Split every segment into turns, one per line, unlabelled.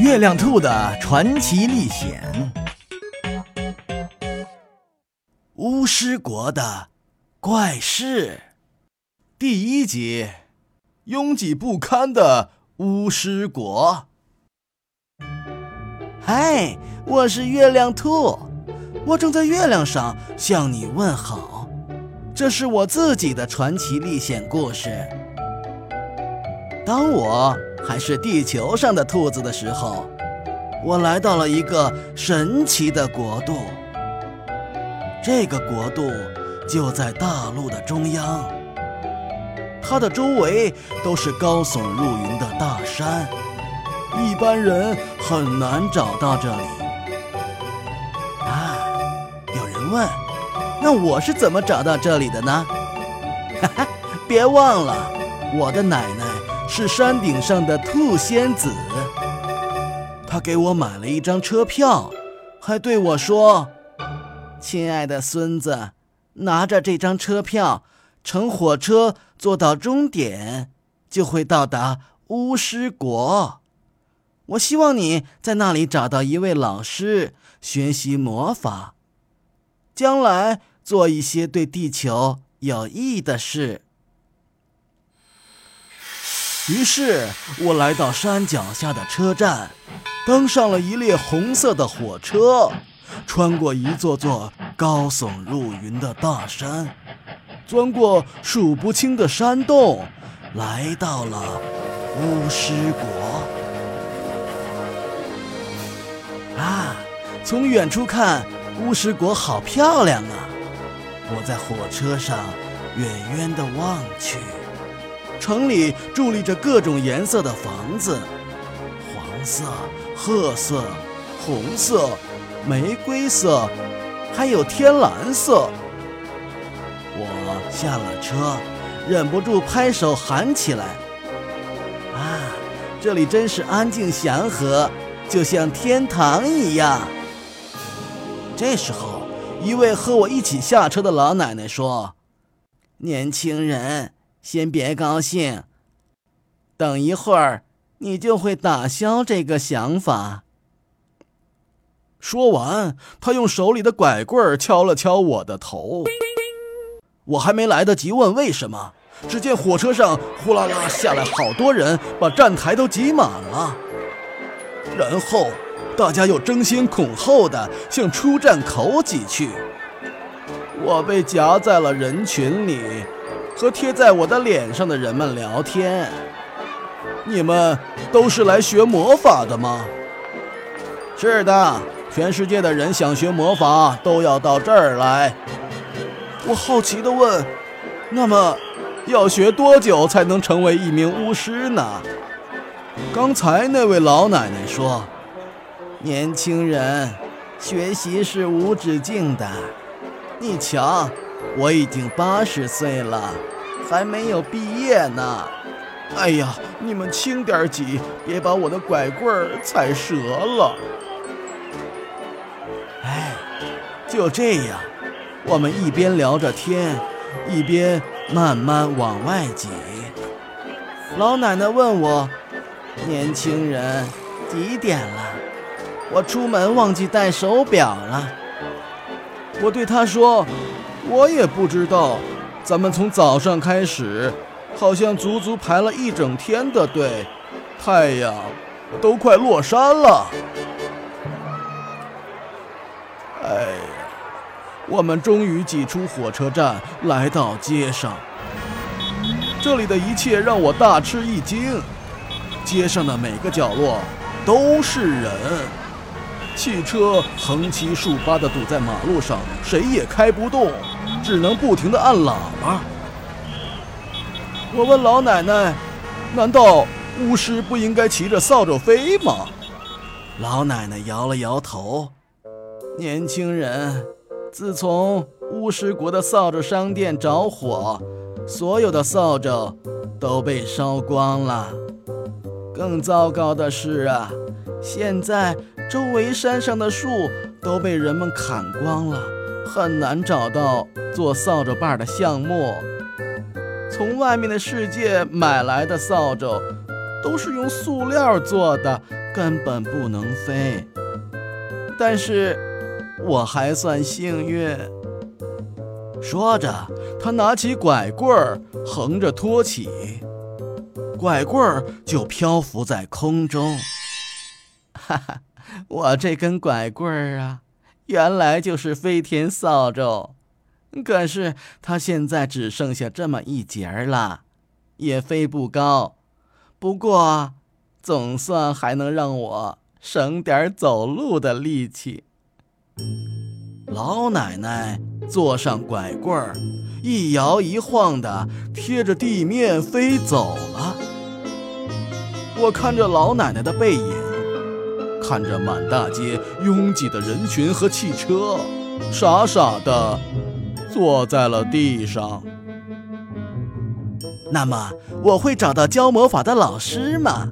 月亮兔的传奇历险，巫师国的怪事，第一集：拥挤不堪的巫师国。嗨，我是月亮兔，我正在月亮上向你问好。这是我自己的传奇历险故事。当我还是地球上的兔子的时候，我来到了一个神奇的国度。这个国度就在大陆的中央，它的周围都是高耸入云的大山，一般人很难找到这里。啊，有人问，那我是怎么找到这里的呢？哈哈，别忘了，我的奶奶。是山顶上的兔仙子，她给我买了一张车票，还对我说：“亲爱的孙子，拿着这张车票，乘火车坐到终点，就会到达巫师国。我希望你在那里找到一位老师，学习魔法，将来做一些对地球有益的事。”于是我来到山脚下的车站，登上了一列红色的火车，穿过一座座高耸入云的大山，钻过数不清的山洞，来到了巫师国。啊，从远处看，巫师国好漂亮啊！我在火车上远远地望去。城里伫立着各种颜色的房子，黄色、褐色、红色、玫瑰色，还有天蓝色。我下了车，忍不住拍手喊起来：“啊，这里真是安静祥和，就像天堂一样。”这时候，一位和我一起下车的老奶奶说：“年轻人。”先别高兴，等一会儿你就会打消这个想法。说完，他用手里的拐棍敲了敲我的头。我还没来得及问为什么，只见火车上呼啦啦下来好多人，把站台都挤满了。然后大家又争先恐后的向出站口挤去，我被夹在了人群里。和贴在我的脸上的人们聊天。你们都是来学魔法的吗？是的，全世界的人想学魔法都要到这儿来。我好奇地问：“那么，要学多久才能成为一名巫师呢？”刚才那位老奶奶说：“年轻人，学习是无止境的。你瞧。”我已经八十岁了，还没有毕业呢。哎呀，你们轻点挤，别把我的拐棍儿踩折了。哎，就这样，我们一边聊着天，一边慢慢往外挤。老奶奶问我：“年轻人，几点了？”我出门忘记带手表了。我对她说。我也不知道，咱们从早上开始，好像足足排了一整天的队，太阳都快落山了。哎呀，我们终于挤出火车站，来到街上。这里的一切让我大吃一惊，街上的每个角落都是人。汽车横七竖八地堵在马路上，谁也开不动，只能不停地按喇叭。我问老奶奶：“难道巫师不应该骑着扫帚飞吗？”老奶奶摇了摇头：“年轻人，自从巫师国的扫帚商店着火，所有的扫帚都被烧光了。更糟糕的是啊，现在……”周围山上的树都被人们砍光了，很难找到做扫帚把的橡木。从外面的世界买来的扫帚，都是用塑料做的，根本不能飞。但是，我还算幸运。说着，他拿起拐棍儿，横着托起，拐棍儿就漂浮在空中。哈哈，我这根拐棍儿啊，原来就是飞天扫帚，可是它现在只剩下这么一截儿了，也飞不高。不过，总算还能让我省点走路的力气。老奶奶坐上拐棍儿，一摇一晃的贴着地面飞走了。我看着老奶奶的背影，看着满大街拥挤的人群和汽车，傻傻的坐在了地上。那么，我会找到教魔法的老师吗？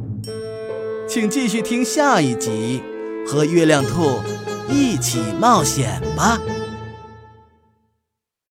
请继续听下一集，和月亮兔。一起冒险吧！